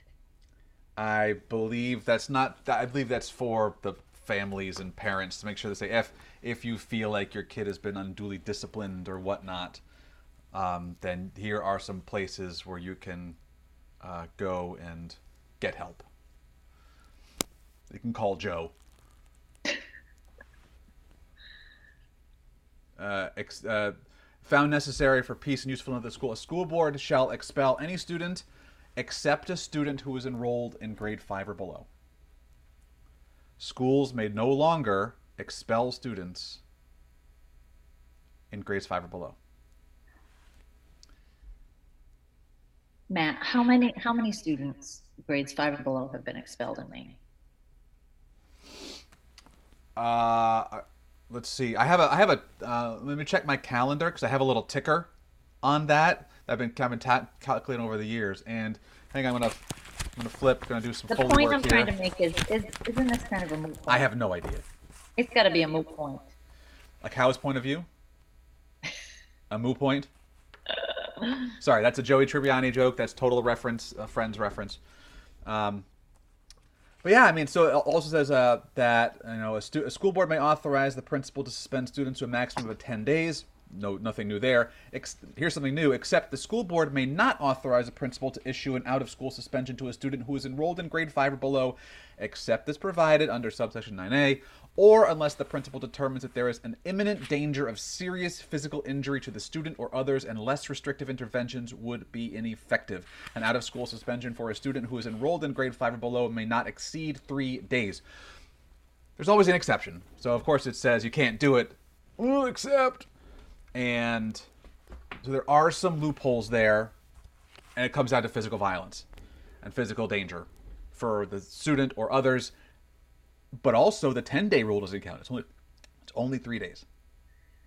I believe that's not. I believe that's for the families and parents to make sure they say if if you feel like your kid has been unduly disciplined or whatnot, um, then here are some places where you can uh, go and get help. You can call Joe. Ex- uh, found necessary for peace and usefulness of the school, a school board shall expel any student except a student who is enrolled in grade 5 or below. Schools may no longer expel students in grades 5 or below. Matt, how many how many students grades five or below have been expelled in Maine? Uh, let's see. I have a I have a uh, let me check my calendar because I have a little ticker on that I've been I've been ta- calculating over the years. And hang on, I'm gonna I'm gonna flip. Gonna do some The point I'm here. trying to make is, is isn't this kind of a moot point? I have no idea. It's got to be a moot point. Like how's point of view? A moo point? Sorry, that's a Joey Tribbiani joke. That's total reference, a friend's reference. Um, but yeah, I mean, so it also says uh, that you know a, stu- a school board may authorize the principal to suspend students to a maximum of ten days. No, nothing new there. Ex- here's something new. Except the school board may not authorize a principal to issue an out-of-school suspension to a student who is enrolled in grade five or below, except as provided under subsection 9a, or unless the principal determines that there is an imminent danger of serious physical injury to the student or others, and less restrictive interventions would be ineffective. An out-of-school suspension for a student who is enrolled in grade five or below may not exceed three days. There's always an exception. So of course it says you can't do it. Except and so there are some loopholes there and it comes down to physical violence and physical danger for the student or others but also the 10 day rule doesn't count. It's only it's only three days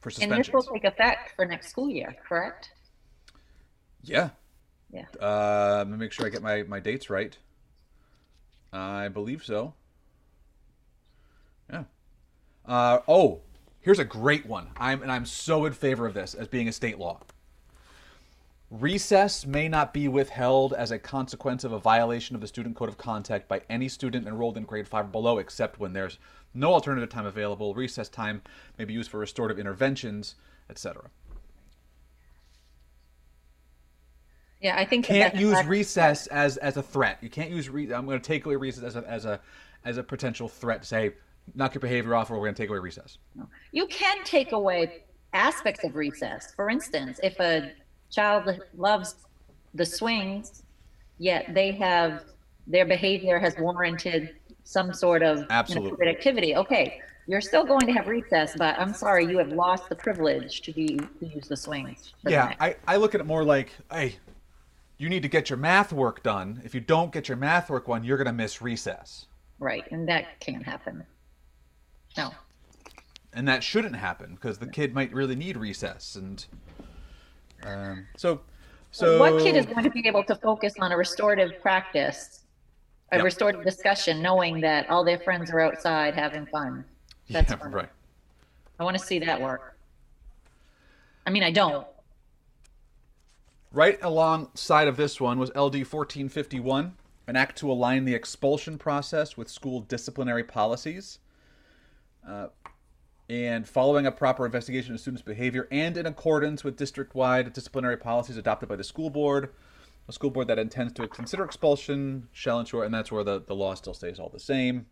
for suspension. And this will take effect for next school year, correct? yeah. Yeah. uh let me make sure i get my my dates right. I believe so. Yeah. Uh oh here's a great one. I'm and i'm so in favor of this as being a state law Recess may not be withheld as a consequence of a violation of the student code of conduct by any student enrolled in grade 5 or below, except when there's no alternative time available. Recess time may be used for restorative interventions, etc. Yeah, I think Can't use recess as as a threat. You can't use re- I'm going to take away recess as a as a as a potential threat to say knock your behavior off or we're going to take away recess. You can take away aspects of recess. For instance, if a child loves the swings, yet they have their behavior has warranted some sort of Absolutely. activity. Okay, you're still going to have recess, but I'm sorry, you have lost the privilege to be to use the swings. the Yeah. I, I look at it more like, hey, you need to get your math work done. If you don't get your math work done, you're going to miss recess. right, and that can't happen. No. and that shouldn't happen because the kid might really need recess and um, so so what kid is going to be able to focus on a restorative practice, a Yep. restorative discussion, knowing that all their friends are outside having fun? That's yeah, fun. right I want to see that work. I mean, I don't. right alongside of this one was ld 1451 an act to align the expulsion process with school disciplinary policies uh, and following a proper investigation of students' behavior and in accordance with district-wide disciplinary policies adopted by the school board. A school board that intends to consider expulsion shall ensure, and that's where the, the law still stays all the same.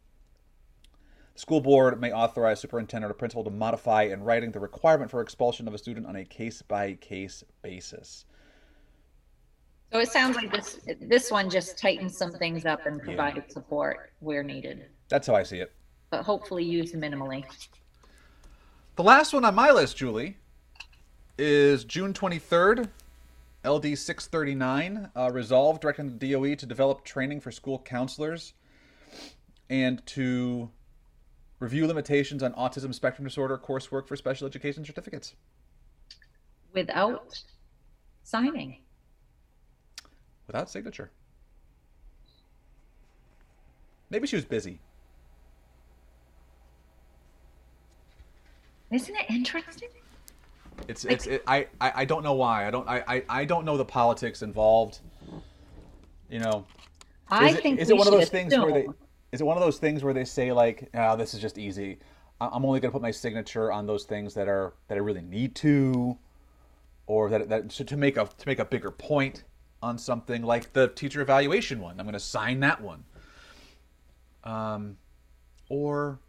The school board may authorize superintendent or principal to modify in writing the requirement for expulsion of a student on a case-by-case basis. So it sounds like this, this one just tightens some things up and provided support where needed, That's how I see it. but hopefully used minimally. The last one on my list, Julie, is June 23rd, LD 639, uh, resolved directing the DOE to develop training for school counselors and to review limitations on autism spectrum disorder coursework for special education certificates. Without signing. Without signature. Maybe she was busy. Isn't it interesting? It's it's it, I, I I don't know why. I don't I, I I don't know the politics involved. You know, I is think is we it one of those things where they is it one of those things where they say like oh this is just easy i'm only going to put my signature on those things that are that i really need to or that that so to make a to make a bigger point on something like the teacher evaluation one i'm going to sign that one um or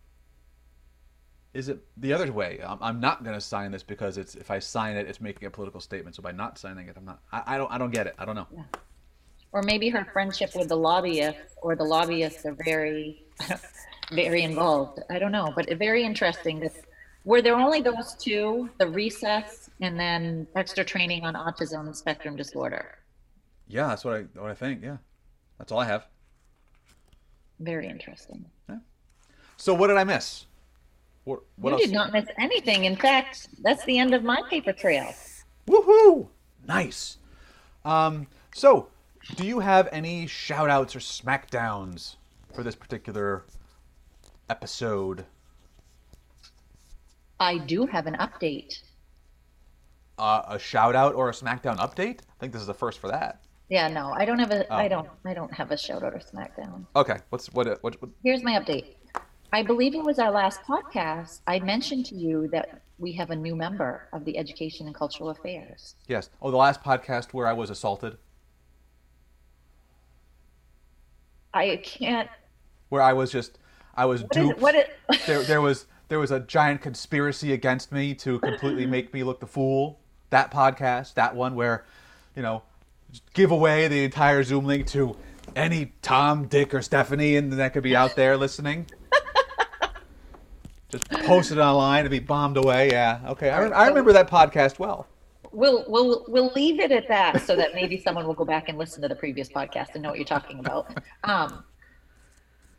is it the other way i'm, I'm not going to sign this because it's if i sign it it's making a political statement so by not signing it i'm not i, I don't i don't get it i don't know Or maybe her friendship with the lobbyist or the lobbyists are very, very involved. I don't know, but very interesting. That were there only those two, the recess and then extra training on autism spectrum disorder? yeah that's what i what i think yeah that's all i have Very interesting. Yeah. So what did I miss? What, what you else? did not miss anything. In fact, that's the end of my paper trail. Woohoo! Nice. Um, so, do you have any shout outs or smackdowns for this particular episode? I do have an update. Uh, a shout out or a smackdown update? I think this is the first for that. Yeah, no, I don't have a. I Oh. don't. I don't have a shout out or smackdown. Okay, what's what what, what Here's my update. I believe it was our last podcast. I mentioned to you that we have a new member of the Education and Cultural Affairs. yes. Oh, the last podcast where I was assaulted, I can't. where I was just I was What is duped. it? What it? there, there was there was a giant conspiracy against me to completely make me look the fool. That podcast, that one where, you know, give away the entire Zoom link to any Tom, Dick, or Stephanie, and that could be out there listening. Just post it online to be bombed away. Yeah, okay. I, I remember that podcast well. We'll we'll we'll leave it at that, so that maybe someone will go back and listen to the previous podcast and know what you're talking about. Um,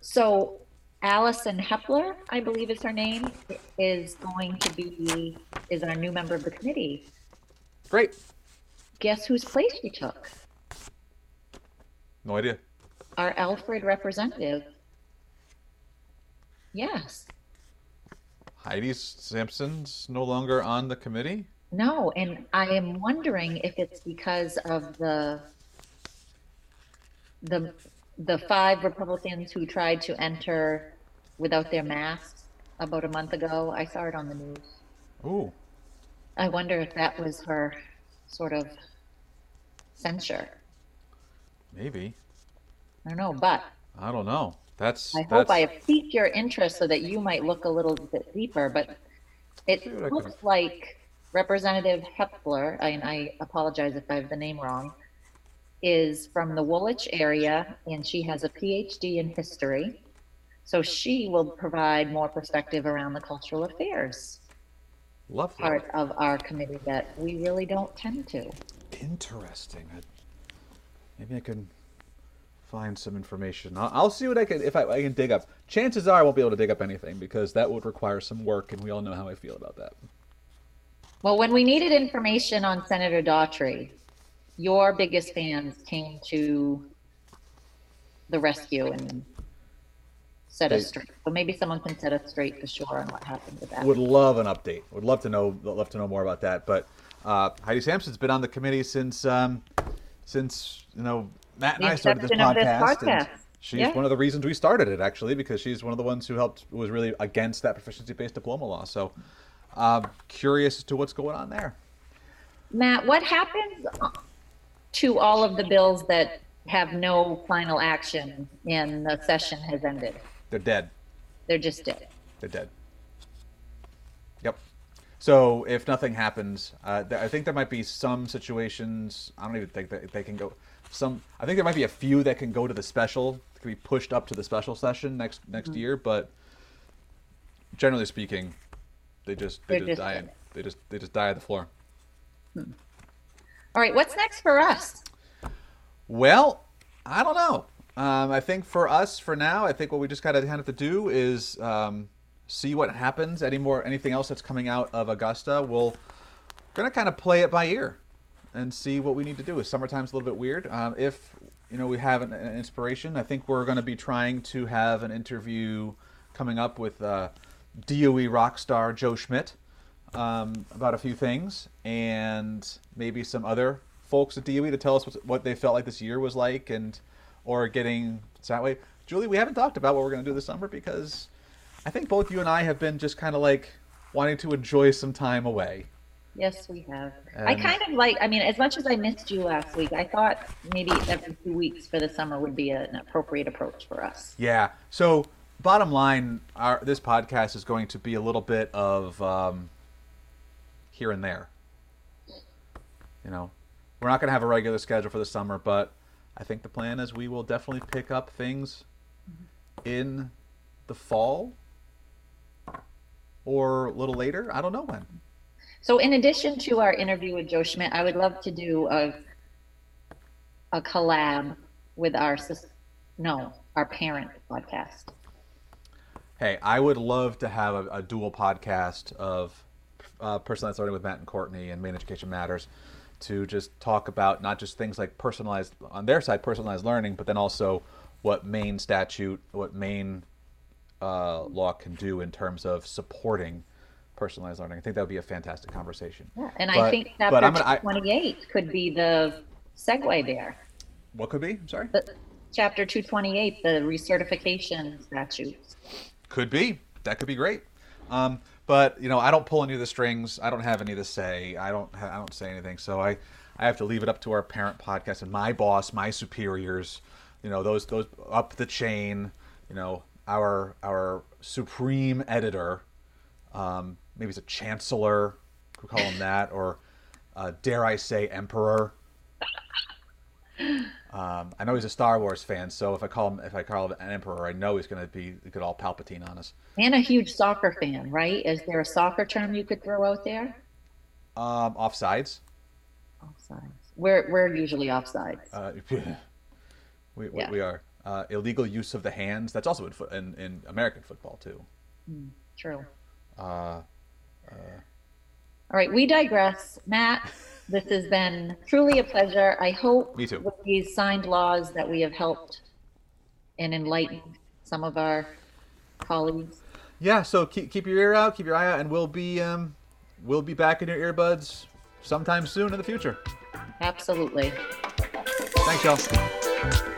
so Allison Hepler, I believe is her name, is going to be is our new member of the committee. Great. Guess whose place she took? No idea. Our Alfred representative. Yes. Heidi Sampson's no longer on the committee. No, and I am wondering if it's because of the the the five Republicans who tried to enter without their masks about a month ago. I saw it on the news. Ooh. I wonder if that was her sort of censure. Maybe. I don't know, but I don't know. That's. I hope that's, I have piqued your interest so that you might look a little bit deeper, but it looks like Representative Hepler, and I apologize if I have the name wrong, is from the Woolwich area, and she has a PhD in history. So she will provide more perspective around the cultural affairs Lovely. part of our committee that we really don't tend to. Interesting. Maybe I can find some information. I'll, I'll see what I can if I, I can dig up. Chances are I won't be able to dig up anything because that would require some work, and we all know how I feel about that. Well, when we needed information on Senator Daughtry, your biggest fans came to the rescue and set us straight. So maybe someone can set us straight for sure on what happened with that. Would love an update. Would love to know. Love to know more about that. But uh, Heidi Sampson's been on the committee since um, since you know Matt and The I started this of this podcast. She's Yeah. one of the reasons we started it, actually, because she's one of the ones who helped was really against that proficiency-based diploma law. So, um, curious as to what's going on there. Matt, what happens to all of the bills that have no final action and the session has ended? They're dead. They're just dead. They're dead. Yep. So if nothing happens, uh, th- I think there might be some situations. I don't even think that they can go. Some. I think there might be a few that can go to the special. Can be pushed up to the special session next next Mm-hmm. year, but generally speaking, they just they They're just, just die. dead. In, they just they just die at the floor. All right, what's next for us? Well, I don't know. Um, I think for us, for now, I think what we just kind of have to do is um, see what happens. Any more, anything else that's coming out of Augusta, we'll gonna kind of play it by ear and see what we need to do. Is summertime's a little bit weird. Um, if you know we have an, an inspiration, I think we're to be trying to have an interview coming up with uh, DOE rock star Joe Schmidt um, about a few things, and maybe some other folks at DOE to tell us what, what they felt like this year was like, and or getting that way. Julie, we haven't talked about what we're to do this summer because I think both you and I have been just kind of like wanting to enjoy some time away. Yes, we have. I kind of like, I mean, as much as I missed you last week, I thought maybe every two weeks for the summer would be an appropriate approach for us. Yeah. So, bottom line, our this podcast is going to be a little bit of um, here and there. You know, we're not going to have a regular schedule for the summer, but I think the plan is we will definitely pick up things in the fall or a little later. I don't know when. So in addition to our interview with Joe Schmidt, I would love to do a a collab with our no, our parent podcast. Hey, I would love to have a, a dual podcast of uh, personalized learning with Matt and Courtney and Maine Education Matters to just talk about not just things like personalized on their side, personalized learning, but then also what Maine statute, what Maine uh, law can do in terms of supporting personalized learning. I think that would be a fantastic conversation. Yeah, and I think but chapter gonna- I- 228 could be the segue there. What could be? I'm sorry. The, chapter 228, the recertification statutes. Could be. That could be great. Um, but you know, I don't pull any of the strings. I don't have any of the say. I don't. Ha- I don't say anything. So I, I have to leave it up to our parent podcast and my boss, my superiors. You know, those those up the chain. You know, our our supreme editor. Um, maybe it's a chancellor. Could call him that, or uh, dare I say, emperor. Um, I know he's a Star Wars fan, so if I call him if I call him an emperor, I know he's going to be get all Palpatine on us. And a huge soccer fan, right? Is there a soccer term you could throw out there? Um, offsides. Offsides. We're, we're usually offsides. Uh, we, we, we are uh, illegal use of the hands. That's also in, fo- in in American football too. True. Uh, All right, we digress. Matt, this has been truly a pleasure. I hope Me too. with these signed laws that we have helped and enlightened some of our colleagues. yeah. So keep keep your ear out, keep your eye out, and we'll be um, we'll be back in your earbuds sometime soon in the future. Absolutely. Thanks, y'all.